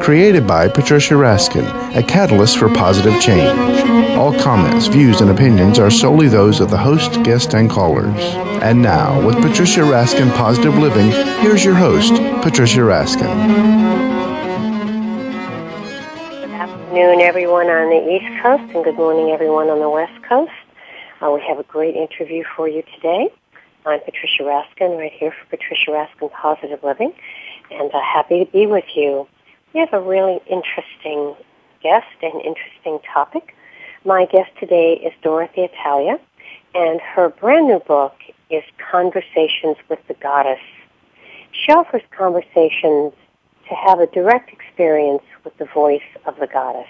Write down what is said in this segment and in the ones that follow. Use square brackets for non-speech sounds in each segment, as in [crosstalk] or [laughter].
Created by Patricia Raskin, a catalyst for positive change. All comments, views, and opinions are solely those of the host, guest, and callers. And now, with Patricia Raskin Positive Living, here's your host, Patricia Raskin Good afternoon, everyone on the East Coast, and good morning, everyone on the West Coast. Uh, we have a great interview for you today. I'm Patricia Raskin, right here for Patricia Raskin Positive Living, and uh, happy to be with you. We have a really interesting guest and interesting topic. My guest today is Dorothy Atalla, and her brand new book is Conversations with the Goddess. She offers conversations to have a direct experience with the voice of the goddess.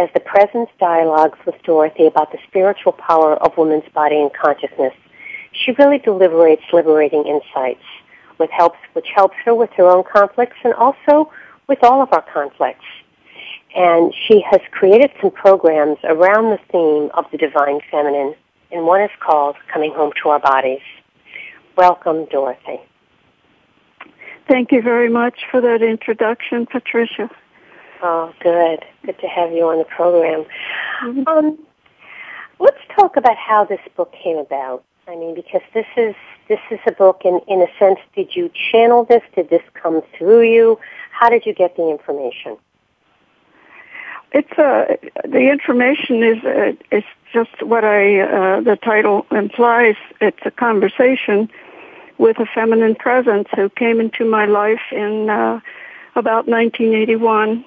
As the presence dialogues with Dorothy about the spiritual power of woman's body and consciousness, she really deliberates liberating insights which helps her with her own conflicts and also with all of our conflicts. And she has created some programs around the theme of the divine feminine, and one is called Coming Home to Our Bodies. Welcome, Dorothy. Thank you very much for that introduction, Patricia. Oh, good. Good to have you on the program. Mm-hmm. Um, let's talk about how this book came about. I mean, because this is this is a book, and in a sense, did you channel this? Did this come through you? How did you get the information? It's uh, the information is uh, it's just what I uh, the title implies. It's a conversation with a feminine presence who came into my life in uh, about 1981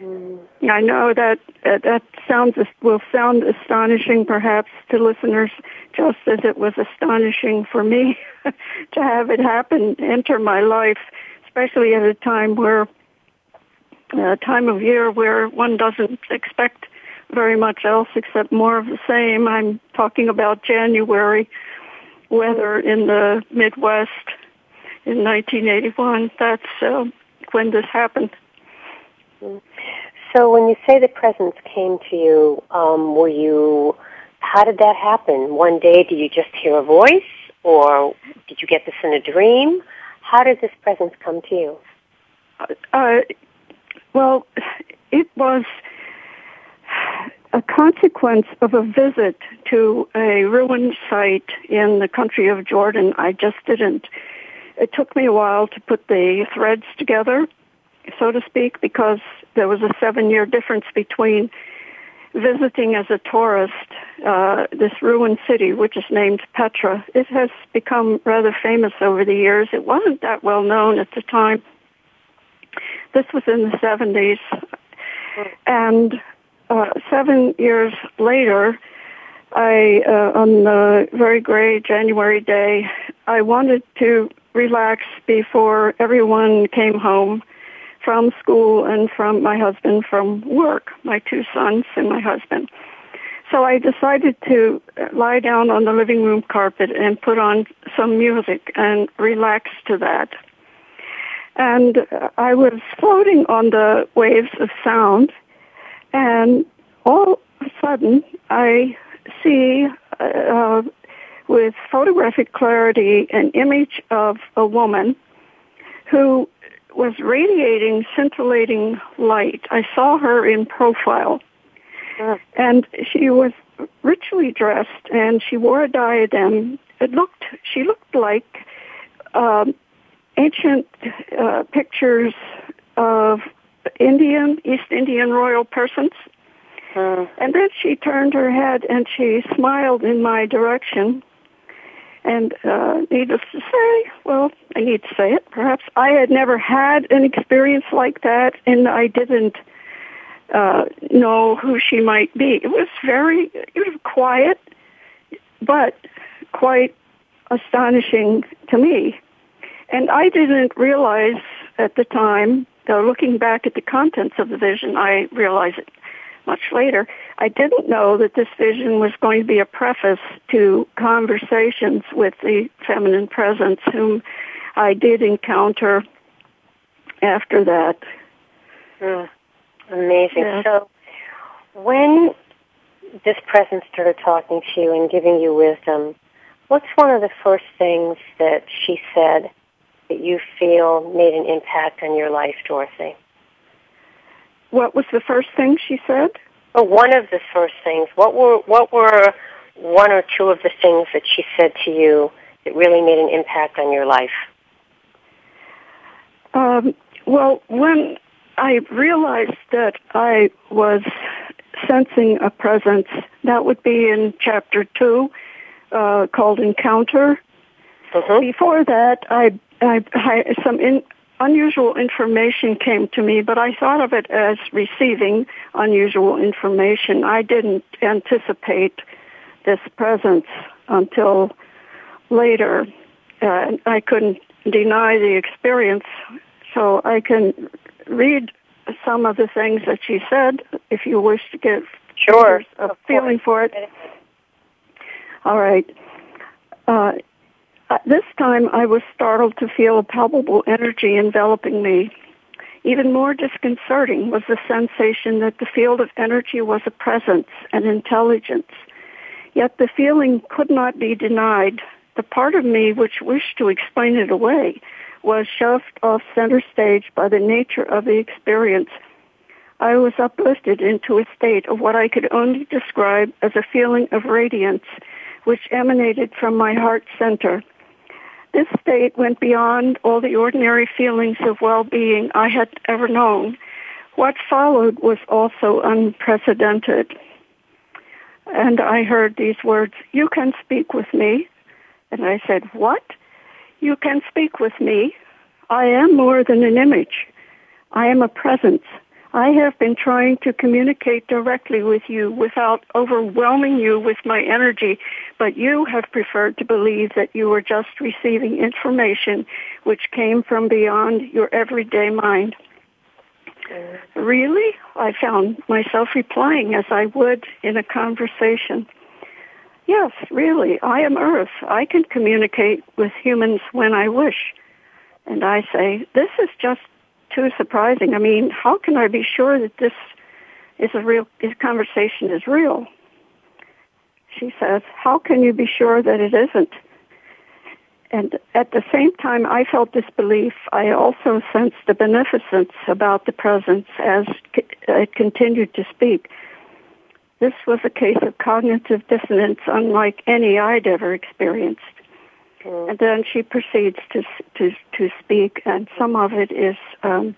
I know that uh, that sounds will sound astonishing, perhaps to listeners, just as it was astonishing for me [laughs] to have it happen, enter my life, especially at a time where a time of year where one doesn't expect very much else except more of the same. I'm talking about January weather in the Midwest in 1981. That's uh, when this happened. So when you say the presence came to you, um, were you, how did that happen? One day did you just hear a voice or did you get this in a dream? How did this presence come to you? Uh, well, it was a consequence of a visit to a ruined site in the country of Jordan. I just didn't. It took me a while to put the threads together so to speak, because there was a seven year difference between visiting as a tourist uh, this ruined city, which is named Petra. It has become rather famous over the years. It wasn't that well known at the time. This was in the 70s. And uh, seven years later, I, uh, on the very gray January day, I wanted to relax before everyone came home from school and from my husband from work, my two sons and my husband. So I decided to lie down on the living room carpet and put on some music and relax to that. And I was floating on the waves of sound and all of a sudden I see uh, with photographic clarity an image of a woman who was radiating scintillating light. I saw her in profile. And she was richly dressed and she wore a diadem. It looked, she looked like um, ancient uh, pictures of Indian, East Indian royal persons. And then she turned her head and she smiled in my direction. And uh, needless to say, well, I need to say it, perhaps I had never had an experience like that, and I didn't uh, know who she might be. It was very, it was quiet, but quite astonishing to me. And I didn't realize at the time, though looking back at the contents of the vision, I realized it much later. I didn't know that this vision was going to be a preface to conversations with the feminine presence whom I did encounter after that. Mm, amazing. Yeah. So when this presence started talking to you and giving you wisdom, what's one of the first things that she said that you feel made an impact on your life, Dorothy? What was the first thing she said? Oh, one of the first things. What were what were one or two of the things that she said to you that really made an impact on your life? Um, well, when I realized that I was sensing a presence, that would be in chapter two, uh, called Encounter. Mm-hmm. Before that, I, I, I some in, unusual information came to me, but I thought of it as receiving unusual information. I didn't anticipate this presence until later. Uh, I couldn't deny the experience, so I can read some of the things that she said if you wish to get sure a feeling for it. All right. Uh, uh, this time I was startled to feel a palpable energy enveloping me. Even more disconcerting was the sensation that the field of energy was a presence, an intelligence. Yet the feeling could not be denied. The part of me which wished to explain it away was shoved off center stage by the nature of the experience. I was uplifted into a state of what I could only describe as a feeling of radiance which emanated from my heart center. This state went beyond all the ordinary feelings of well-being I had ever known. What followed was also unprecedented. And I heard these words, you can speak with me. And I said, what? You can speak with me. I am more than an image. I am a presence. I have been trying to communicate directly with you without overwhelming you with my energy, but you have preferred to believe that you were just receiving information which came from beyond your everyday mind. Really? I found myself replying as I would in a conversation. Yes, really, I am Earth. I can communicate with humans when I wish. And I say, this is just too surprising. I mean, how can I be sure that this is a real, this conversation is real? She says, how can you be sure that it isn't? And at the same time I felt disbelief, I also sensed the beneficence about the presence as it continued to speak. This was a case of cognitive dissonance unlike any I'd ever experienced. Mm. And then she proceeds to to to speak, and some of it is um,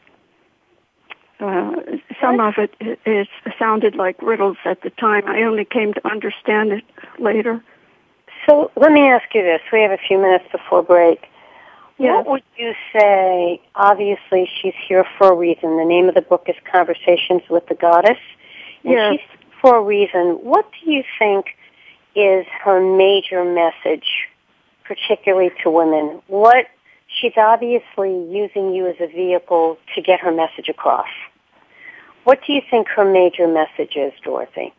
uh, some of it is sounded like riddles at the time. I only came to understand it later. So let me ask you this: We have a few minutes before break. Yes. What would you say? Obviously, she's here for a reason. The name of the book is Conversations with the Goddess. And yes. she's for a reason. What do you think is her major message particularly to women. What she's obviously using you as a vehicle to get her message across. What do you think her major message is, Dorothy?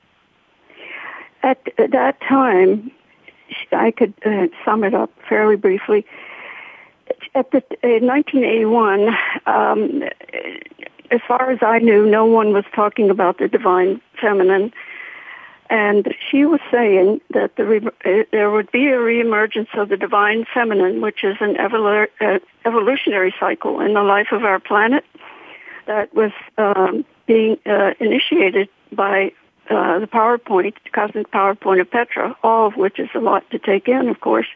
At that time, I could uh, sum it up fairly briefly. At the, in 1981, um, as far as I knew, no one was talking about the divine feminine and she was saying that the re- there would be a reemergence of the divine feminine, which is an evolu- uh, evolutionary cycle in the life of our planet that was um, being uh, initiated by uh, the power point, the cosmic power point of Petra, all of which is a lot to take in, of course.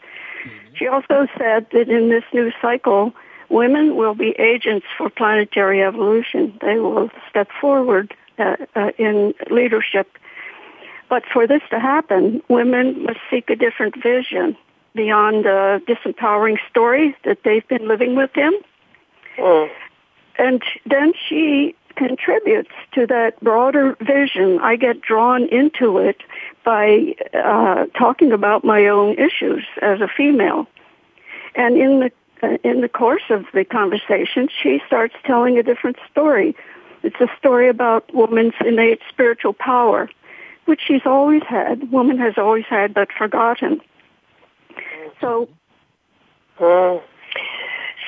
Mm-hmm. She also said that in this new cycle, women will be agents for planetary evolution. They will step forward uh, uh, in leadership but for this to happen, women must seek a different vision. beyond the disempowering story that they've been living with him. Mm. And then she contributes to that broader vision. I get drawn into it by uh, talking about my own issues as a female. And in the uh, in the course of the conversation, she starts telling a different story. It's a story about woman's innate spiritual power, which she's always had. Woman has always had, but forgotten. So. Mm.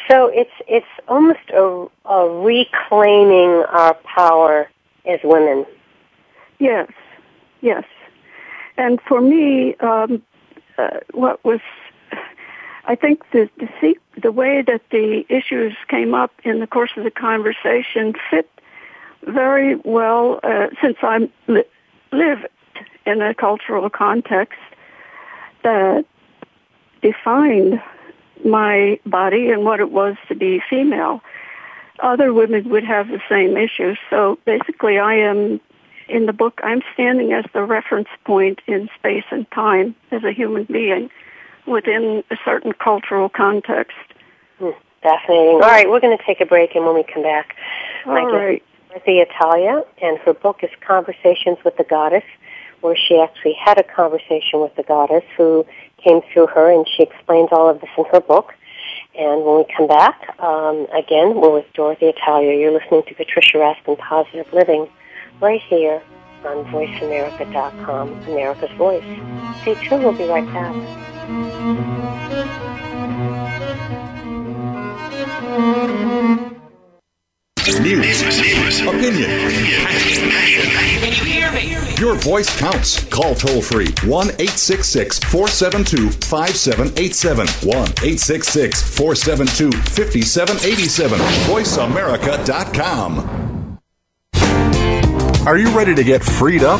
So it's it's almost a, a reclaiming our power as women. Yes, yes. And for me, um, uh, what was I think the the, the way that the issues came up in the course of the conversation fit very well uh, since I li- lived in a cultural context that defined my body and what it was to be female. Other women would have the same issues. So basically I am, in the book, I'm standing as the reference point in space and time as a human being within a certain cultural context. Hmm, fascinating. All right, we're going to take a break, and when we come back, All right. Dorothy Atalla, and her book is Conversations with the Goddess, where she actually had a conversation with the goddess who came through her, and she explains all of this in her book. And when we come back, um, again, we're with Dorothy Atalla. You're listening to Patricia Raskin Positive Living right here on VoiceAmerica.com, America's Voice. Stay tuned. We'll be right back. News, opinion, Can you hear me? your voice counts. Call toll free 1 866 472 5787. 1 866 472 5787. VoiceAmerica.com. Are you ready to get freed up?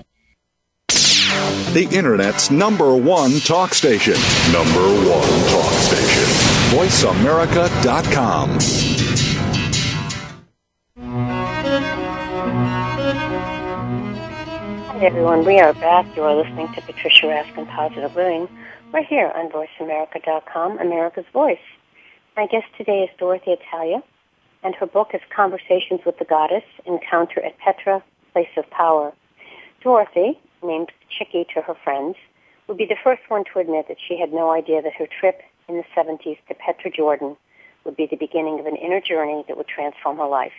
the Internet's number one talk station. Number one talk station. VoiceAmerica.com. Hi, everyone. We are back. You are listening to Patricia Raskin Positive Living. We're here on VoiceAmerica.com, America's Voice. My guest today is Dorothy Atalla, and her book is Conversations with the Goddess, Encounter at Petra, Place of Power. Dorothy, named Chicky to her friends, would be the first one to admit that she had no idea that her trip in the 70s to Petra, Jordan would be the beginning of an inner journey that would transform her life.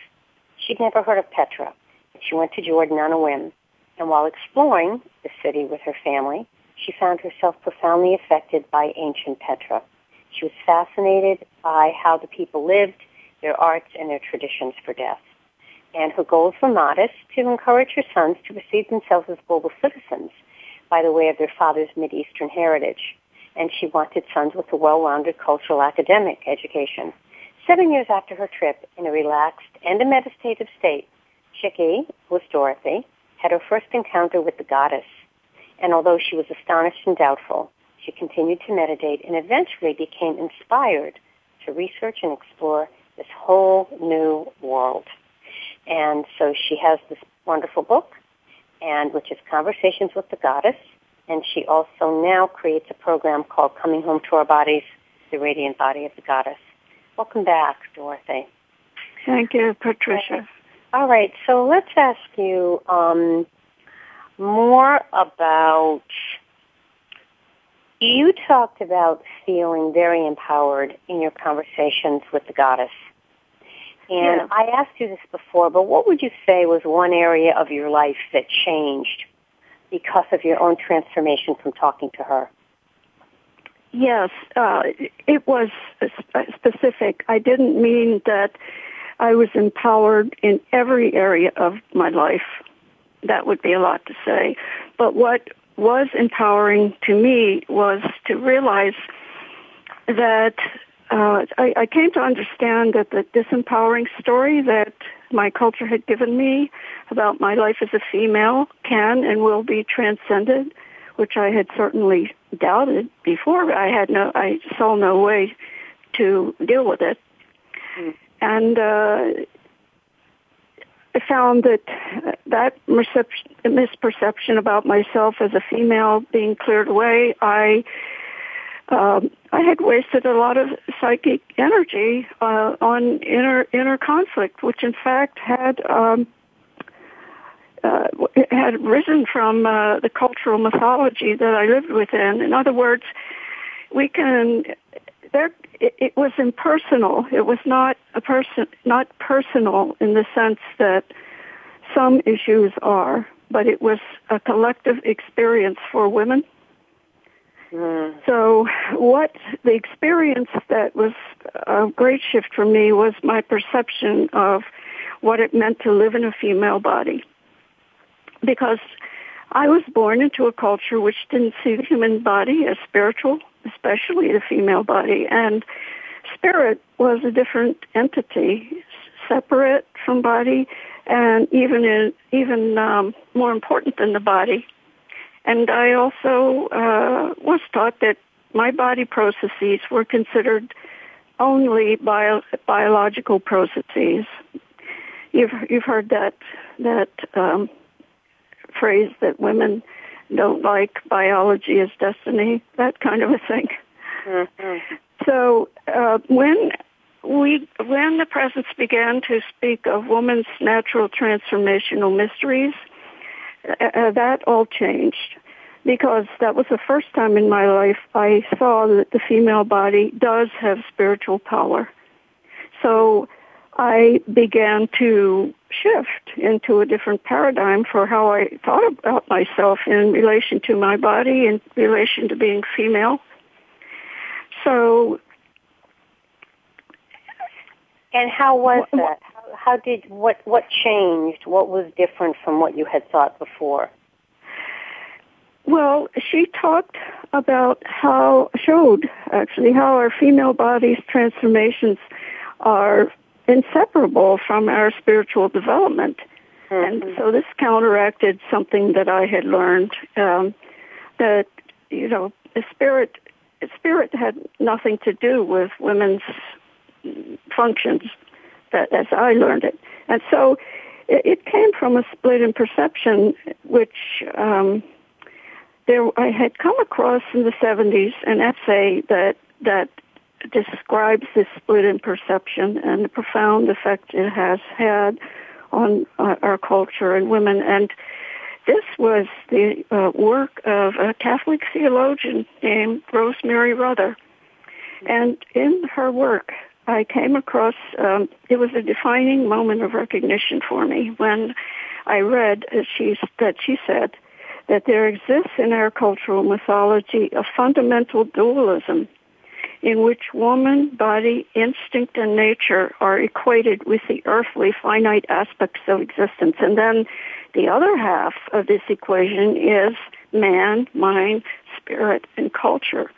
She'd never heard of Petra. She went to Jordan on a whim, and while exploring the city with her family, she found herself profoundly affected by ancient Petra. She was fascinated by how the people lived their arts, and their traditions for death. And her goals were modest, to encourage her sons to perceive themselves as global citizens by the way of their father's Mideastern heritage. And she wanted sons with a well-rounded cultural academic education. Seven years after her trip, in a relaxed and a meditative state, Chickie, was Dorothy, had her first encounter with the goddess. And although she was astonished and doubtful, she continued to meditate and eventually became inspired to research and explore this whole new world. And so she has this wonderful book, and which is Conversations with the Goddess. And she also now creates a program called Coming Home to Our Bodies, the Radiant Body of the Goddess. Welcome back, Dorothy. Thank you, Patricia. All right, so let's ask you um, more about. You talked about feeling very empowered in your conversations with the goddess. And Yeah. I asked you this before, but what would you say was one area of your life that changed because of your own transformation from talking to her? Yes, uh, it was specific. I didn't mean that I was empowered in every area of my life. That would be a lot to say. But what was empowering to me was to realize that uh, I, I came to understand that the disempowering story that my culture had given me about my life as a female can and will be transcended, which I had certainly doubted before. I had no, I saw no way to deal with it, and uh, I found that that misperception about myself as a female being cleared away. I um, I had wasted a lot of psychic energy uh, on inner inner conflict, which in fact had um, uh, had risen from uh, the cultural mythology that I lived within. In other words, we can there. It, it was impersonal. It was not a person, not personal in the sense that some issues are, but it was a collective experience for women. So what the experience that was a great shift for me was my perception of what it meant to live in a female body. Because I was born into a culture which didn't see the human body as spiritual, especially the female body, and spirit was a different entity, separate from body, and even in, even um, more important than the body. And I also uh, was taught that my body processes were considered only bio- biological processes. You've you've heard that that um, phrase that women don't like biology is destiny, that kind of a thing. So uh, when we when the presence began to speak of woman's natural transformational mysteries, uh, that all changed because that was the first time in my life I saw that the female body does have spiritual power. So I began to shift into a different paradigm for how I thought about myself in relation to my body, in relation to being female. So And how was that? How, did what what changed? What was different from what you had thought before? Well, she talked about how, showed actually how our female body's transformations are inseparable from our spiritual development. And so this counteracted something that I had learned, um, that, you know, the spirit, spirit had nothing to do with women's functions that as I learned it. And so it, it came from a split in perception, which, um, there I had come across in the 70s an essay that that describes this split in perception and the profound effect it has had on uh, our culture and women. And this was the uh, work of a Catholic theologian named Rosemary Ruether. And in her work, I came across, um, it was a defining moment of recognition for me when I read she, that she said, that there exists in our cultural mythology a fundamental dualism in which woman, body, instinct, and nature are equated with the earthly finite aspects of existence. And then the other half of this equation is man, mind, spirit, and culture.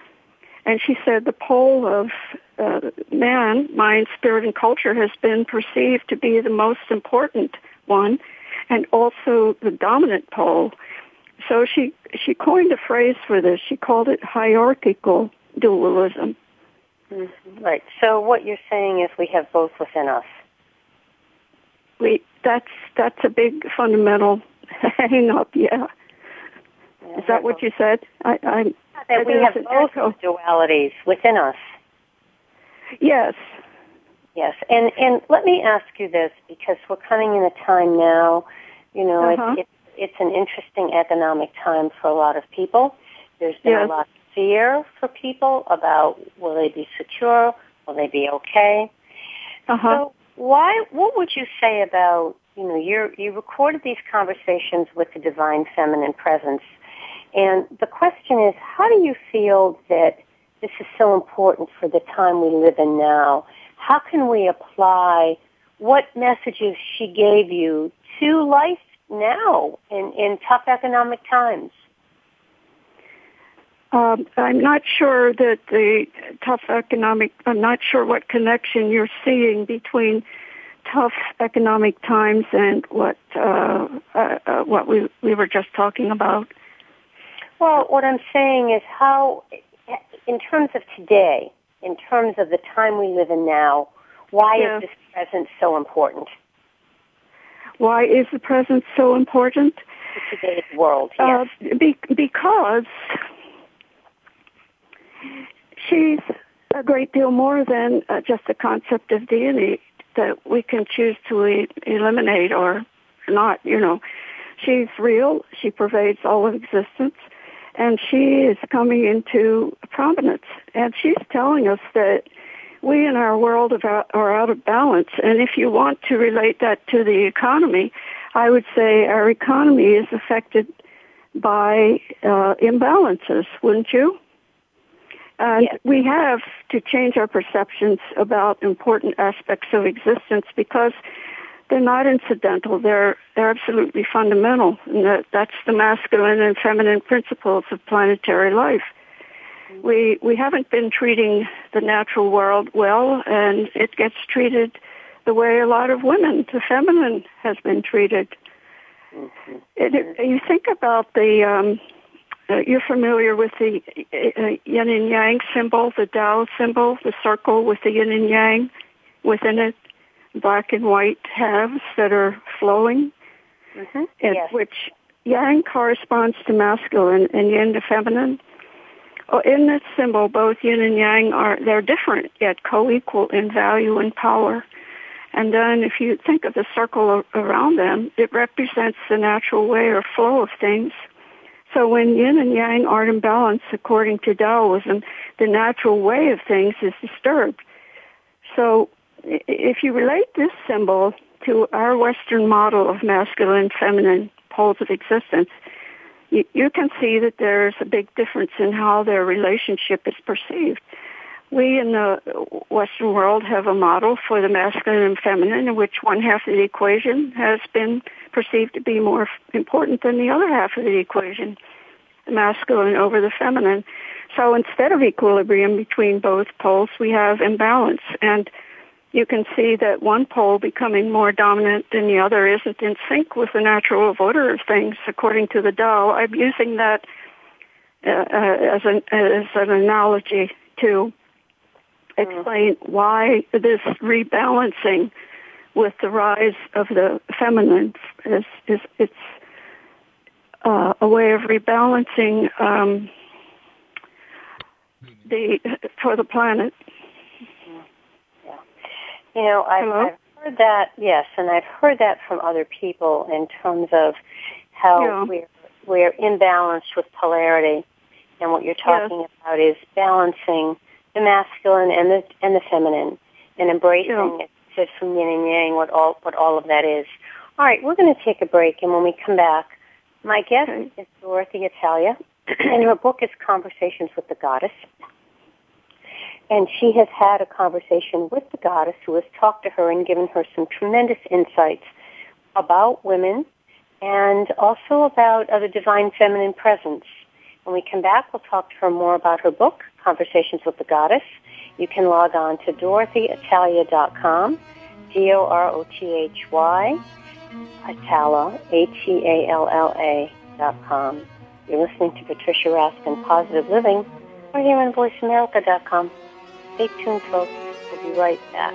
And she said the pole of uh, man, mind, spirit, and culture has been perceived to be the most important one and also the dominant pole. So she, she coined a phrase for this. She called it hierarchical dualism. Mm-hmm. Right. So what you're saying is we have both within us. We that's that's a big fundamental [laughs] hang up. Yeah. yeah is that what you said? I, I that we have both echo. dualities within us. Yes. Yes, and and let me ask you this because we're coming in a time now. You know, uh-huh. it's it's an interesting economic time for a lot of people. There's been yes. a lot of fear for people about will they be secure, will they be okay. Uh-huh. So why? What would you say about you know you you recorded these conversations with the divine feminine presence, and the question is, how do you feel that this is so important for the time we live in now? How can we apply what messages she gave you to life now in, in tough economic times? Um, I'm not sure that the tough economic, I'm not sure what connection you're seeing between tough economic times and what uh, uh, uh, what we we were just talking about. Well, what I'm saying is how, in terms of today, in terms of the time we live in now, why yeah. is this present so important? Why is the present so important? In today's world, yes. Uh, be, because she's a great deal more than uh, just a concept of deity that we can choose to e- eliminate or not, you know. She's real. She pervades all of existence. And she is coming into prominence. And she's telling us that we in our world are out of balance. And if you want to relate that to the economy, I would say our economy is affected by uh, imbalances, wouldn't you? And yes. we have to change our perceptions about important aspects of existence because they're not incidental. They're they're absolutely fundamental, and that, that's the masculine and feminine principles of planetary life. We we haven't been treating the natural world well, and it gets treated the way a lot of women, the feminine, has been treated. Mm-hmm. It, you think about the um, uh, you're familiar with the uh, yin and yang symbol, the Tao symbol, the circle with the yin and yang within it, black and white halves that are flowing, mm-hmm. yes. which yang corresponds to masculine and yin to feminine. Oh, in this symbol, both yin and yang are they're different yet co-equal in value and power. And then if you think of the circle around them, it represents the natural way or flow of things so when yin and yang aren't in balance, according to Taoism, the natural way of things is disturbed. So if you relate this symbol to our Western model of masculine, and feminine poles of existence, you, you can see that there's a big difference in how their relationship is perceived. We in the Western world have a model for the masculine and feminine in which one half of the equation has been perceived to be more important than the other half of the equation, the masculine over the feminine. So instead of equilibrium between both poles, we have imbalance. And you can see that one pole becoming more dominant than the other isn't in sync with the natural order of things according to the Tao. I'm using that uh, uh, as, an, as an analogy to explain why this rebalancing with the rise of the feminine is, is it's uh, a way of rebalancing um, the for the planet. You know, I've, I've, heard that. Yes, and I've heard that from other people in terms of how yeah. we're we're imbalanced with polarity, and what you're talking yes. about is balancing the masculine and the and the feminine, and embracing yeah. it from yin and yang, what all what all of that is. All right, we're going to take a break, and when we come back, my guest okay. is Dorothy Atalla, [clears throat] and her book is Conversations with the Goddess. And she has had a conversation with the goddess who has talked to her and given her some tremendous insights about women and also about uh, the divine feminine presence. When we come back, we'll talk to her more about her book, Conversations with the Goddess. You can log on to dorothyatalla.com, D-O-R-O-T-H-Y, Atalla, A-T-A-L-L-A dot com. You're listening to Patricia Raskin, Positive Living, or here on VoiceAmerica.com. Stay tuned, folks. We'll be right back.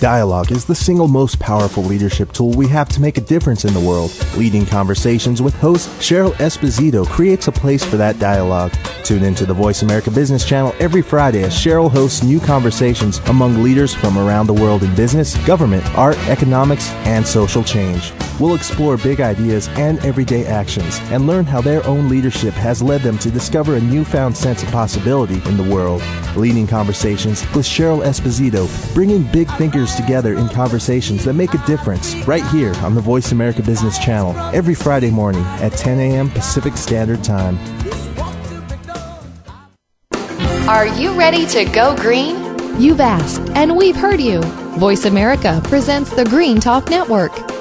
Dialogue is the single most powerful leadership tool we have to make a difference in the world. Leading Conversations with host Cheryl Esposito creates a place for that dialogue. Tune into the Voice America Business Channel every Friday as Cheryl hosts new conversations among leaders from around the world in business, government, art, economics, and social change. We'll explore big ideas and everyday actions and learn how their own leadership has led them to discover a newfound sense of possibility in the world. Leading Conversations with Cheryl Esposito, bringing big thinkers together in conversations that make a difference right here on the Voice America Business Channel every Friday morning at 10 a.m. Pacific Standard Time. Are you ready to go green? You've asked, and we've heard you. Voice America presents the Green Talk Network.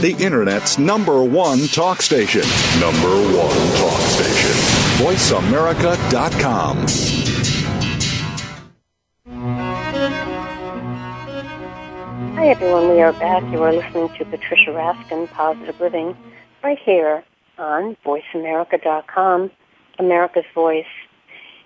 the Internet's number one talk station. Number one talk station. VoiceAmerica.com. Hi, everyone. We are back. You are listening to Patricia Raskin, Positive Living, right here on VoiceAmerica.com, America's Voice.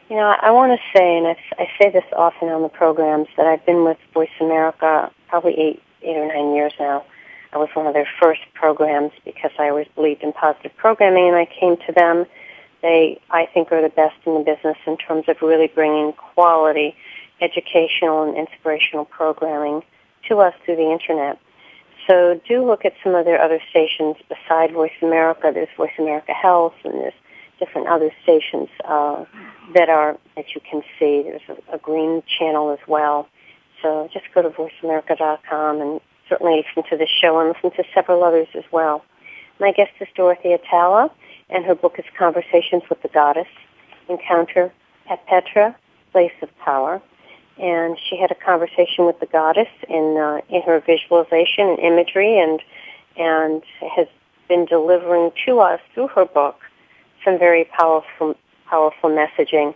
You know, I want to say, and I, I say this often on the programs, that I've been with Voice America probably eight, eight or nine years now. I was one of their first programs because I always believed in positive programming, and I came to them. They, I think, are the best in the business in terms of really bringing quality educational and inspirational programming to us through the internet. So do look at some of their other stations beside Voice America. There's Voice America Health, and there's different other stations uh, that are that you can see. There's a, a green channel as well. So just go to voiceamerica.com and certainly listen to this show and listen to several others as well. My guest is Dorothy Atalla, and her book is Conversations with the Goddess, Encounter at Petra, Place of Power. And she had a conversation with the goddess in uh, in her visualization and imagery, and and has been delivering to us through her book some very powerful powerful messaging.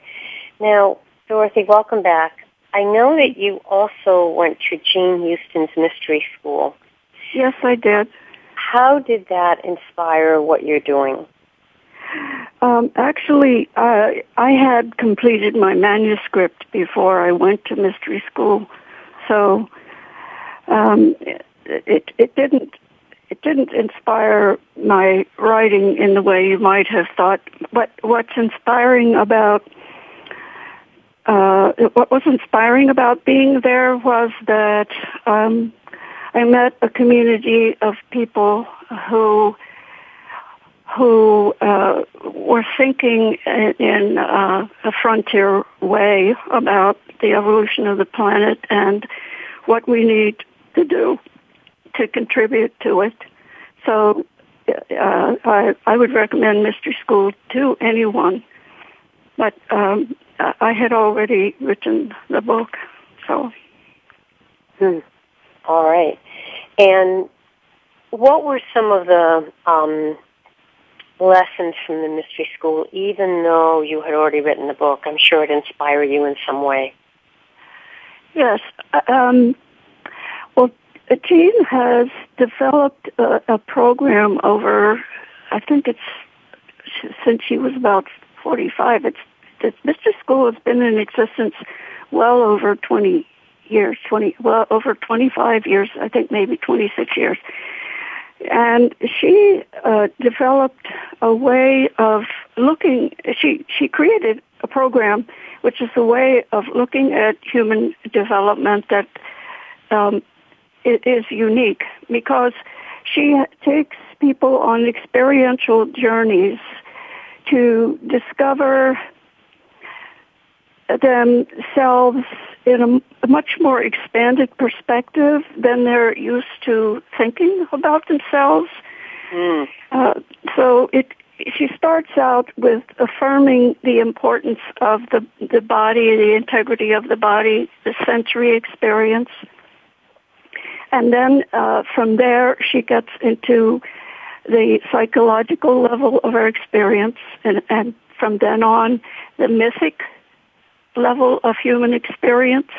Now, Dorothy, welcome back. I know that you also went to Jean Houston's Mystery School. Yes, I did. How did that inspire what you're doing? Um, actually, uh, I had completed my manuscript before I went to mystery school, so um, it, it didn't it didn't inspire my writing in the way you might have thought. But what's inspiring about uh, what was inspiring about being there was that um, I met a community of people who who uh, were thinking in, in uh, a frontier way about the evolution of the planet and what we need to do to contribute to it. So uh, I, I would recommend Mystery School to anyone. But um, I had already written the book, so. Hmm. All right. And what were some of the um, lessons from the mystery school, even though you had already written the book? I'm sure it inspired you in some way. Yes. Um, well, Jean has developed a, a program over, I think it's since she was about 45. It's the Mystery School has been in existence well over 20 years, 20, well, over 25 years, I think maybe 26 years. And she uh, developed a way of looking, she, she created a program which is a way of looking at human development that um, is unique because she takes people on experiential journeys to discover themselves in a, much more expanded perspective than they're used to thinking about themselves. Mm. Uh, so it she starts out with affirming the importance of the the body, the integrity of the body, the sensory experience, and then uh, from there she gets into the psychological level of our experience, and, and from then on, the mythic level of human experience,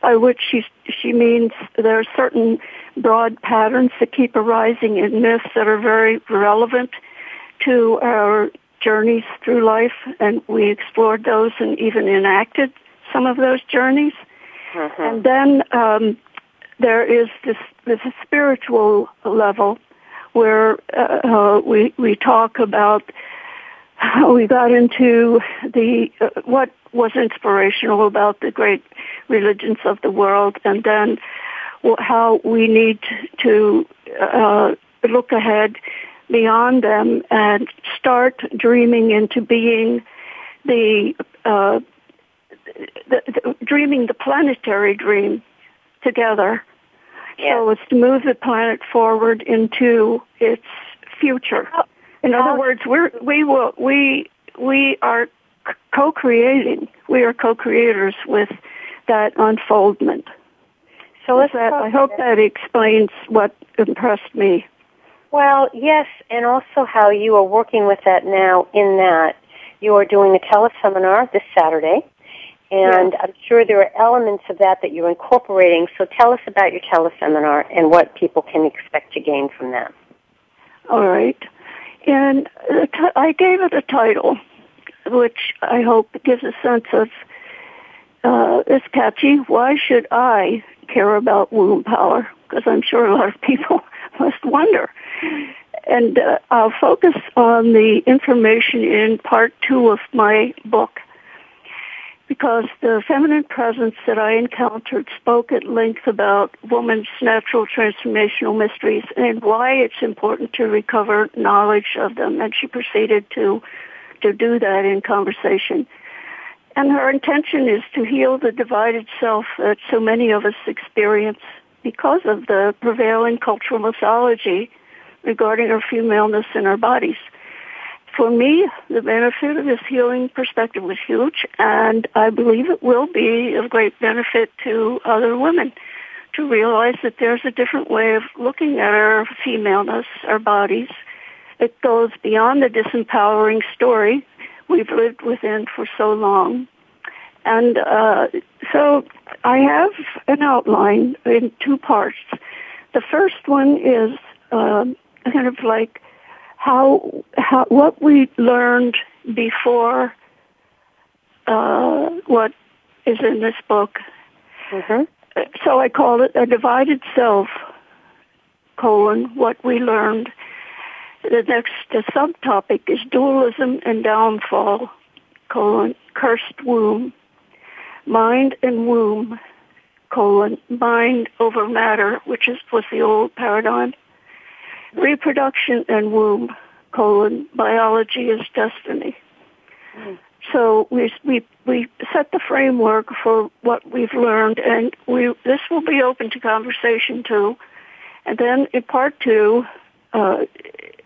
by which she, she means there are certain broad patterns that keep arising in myths that are very relevant to our journeys through life, and we explored those and even enacted some of those journeys. Mm-hmm. And then um, there is this, this spiritual level where uh, uh, we we talk about we got into the uh, what was inspirational about the great religions of the world, and then how we need to uh, look ahead beyond them and start dreaming into being the, uh, the, the dreaming the planetary dream together. Yeah. So it's to move the planet forward into its future. In other words, we're, we will, we, we are co-creating. We are co-creators with that unfoldment. So let's that, I hope that explains what impressed me. Well, yes, and also how you are working with that now in that you are doing a teleseminar this Saturday, and. I'm sure there are elements of that that you're incorporating. So tell us about your teleseminar and what people can expect to gain from that. All right. And I gave it a title, which I hope gives a sense of uh, it's catchy. Why should I care about womb power? Because I'm sure a lot of people [laughs] must wonder. And uh, I'll focus on the information in part two of my book because the feminine presence that I encountered spoke at length about woman's natural transformational mysteries and why it's important to recover knowledge of them. And she proceeded to to do that in conversation. And her intention is to heal the divided self that so many of us experience because of the prevailing cultural mythology regarding our femaleness in our bodies. For me, the benefit of this healing perspective was huge, and I believe it will be of great benefit to other women to realize that there's a different way of looking at our femaleness, our bodies. It goes beyond the disempowering story we've lived within for so long. And uh, so I have an outline in two parts. The first one is uh, kind of like how, how what we learned before uh, what is in this book. Mm-hmm. So I call it a divided self colon what we learned. The next the subtopic is dualism and downfall colon cursed womb. Mind and womb colon mind over matter, which is was the old paradigm reproduction and womb, colon, biology is destiny. Mm. So we, we, we set the framework for what we've learned and we, this will be open to conversation too. And then in part two, uh,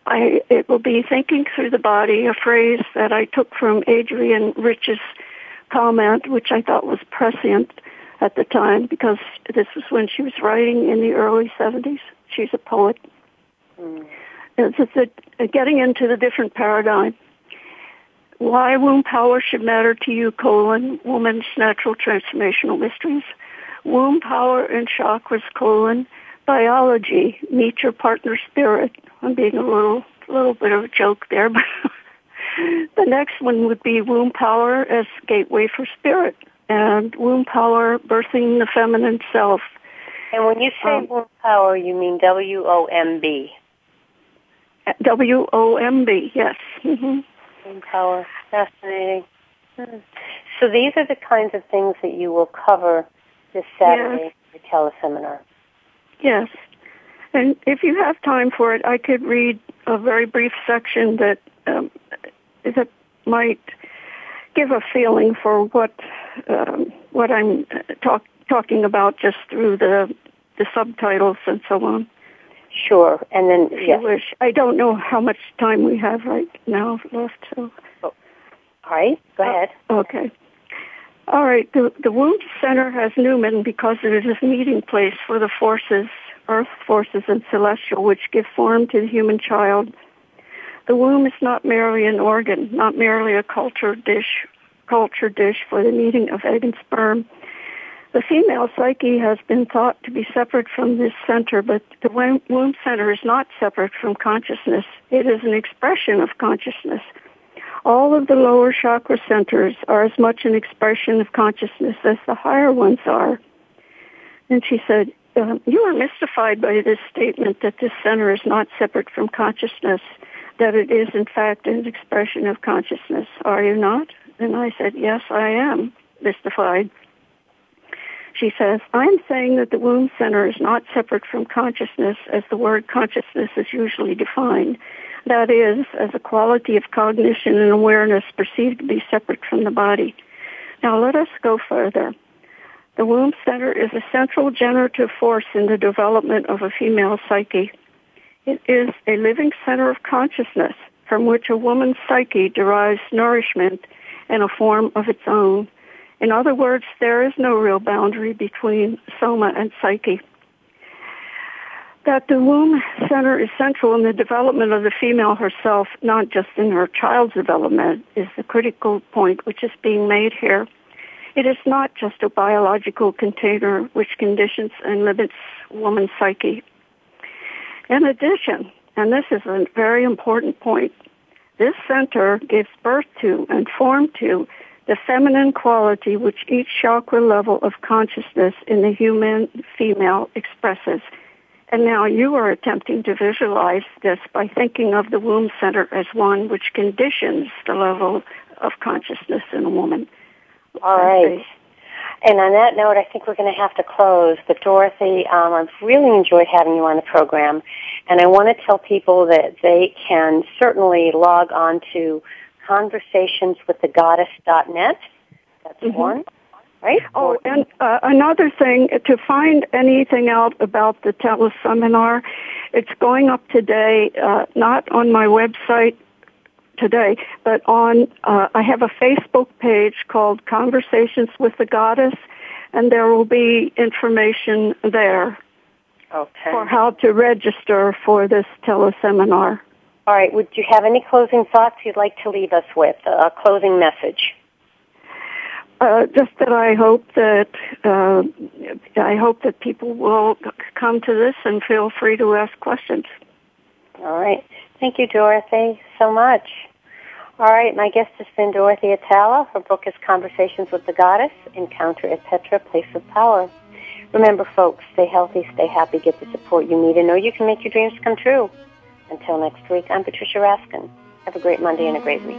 I, it will be thinking through the body, a phrase that I took from Adrienne Rich's comment, which I thought was prescient at the time because this was when she was writing in the early 70s. She's a poet. Mm. It's, it's a, getting into the different paradigm. Why womb power should matter to you, colon, woman's natural transformational mysteries. Womb power and chakras, colon, biology, meet your partner spirit. I'm being a little, little bit of a joke there, [laughs] but the next one would be womb power as gateway for spirit and womb power birthing the feminine self. And when you say um, womb power, you mean W O M B. W O M B, yes. Mm-hmm. Power, fascinating. Hmm. So these are the kinds of things that you will cover this Saturday yes. at teleseminar. Yes. And if you have time for it, I could read a very brief section that um, that might give a feeling for what um, what I'm talk, talking about just through the the subtitles and so on. Sure, and then if yes. you wish, I don't know how much time we have right now left. So, oh. all right, go uh, ahead. okay. All right. The the womb center has numen because it is a meeting place for the forces earth forces and celestial, which give form to the human child. The womb is not merely an organ, not merely a culture dish, culture dish for the meeting of egg and sperm. The female psyche has been thought to be separate from this center, but the womb center is not separate from consciousness. It is an expression of consciousness. All of the lower chakra centers are as much an expression of consciousness as the higher ones are. And she said, uh, you are mystified by this statement that this center is not separate from consciousness, that it is in fact an expression of consciousness, are you not? And I said, yes, I am mystified. She says, I'm saying that the womb center is not separate from consciousness as the word consciousness is usually defined. That is, as a quality of cognition and awareness perceived to be separate from the body. Now let us go further. The womb center is a central generative force in the development of a female psyche. It is a living center of consciousness from which a woman's psyche derives nourishment in a form of its own. In other words, there is no real boundary between soma and psyche. That the womb center is central in the development of the female herself, not just in her child's development, is the critical point which is being made here. It is not just a biological container which conditions and limits woman's psyche. In addition, and this is a very important point, this center gives birth to and form to the feminine quality which each chakra level of consciousness in the human female expresses. And now you are attempting to visualize this by thinking of the womb center as one which conditions the level of consciousness in a woman. All right. And on that note, I think we're going to have to close. But Dorothy, um, I've really enjoyed having you on the program, and I want to tell people that they can certainly log on to conversationswiththegoddess.net. That's mm-hmm. one. Right? Oh, and uh, another thing, to find anything out about the teleseminar, it's going up today, uh, not on my website, today, but on, uh, I have a Facebook page called Conversations with the Goddess, and there will be information there okay. for how to register for this teleseminar. All right. Would you have any closing thoughts you'd like to leave us with? A closing message? Uh, just that I hope that uh, I hope that people will come to this and feel free to ask questions. All right. Thank you, Dorothy, so much. All right, my guest has been Dorothy Atalla. Her book is Conversations with the Goddess, Encounter at Petra, Place of Power. Remember, folks, stay healthy, stay happy, get the support you need, and know you can make your dreams come true. Until next week, I'm Patricia Raskin. Have a great Monday and a great week.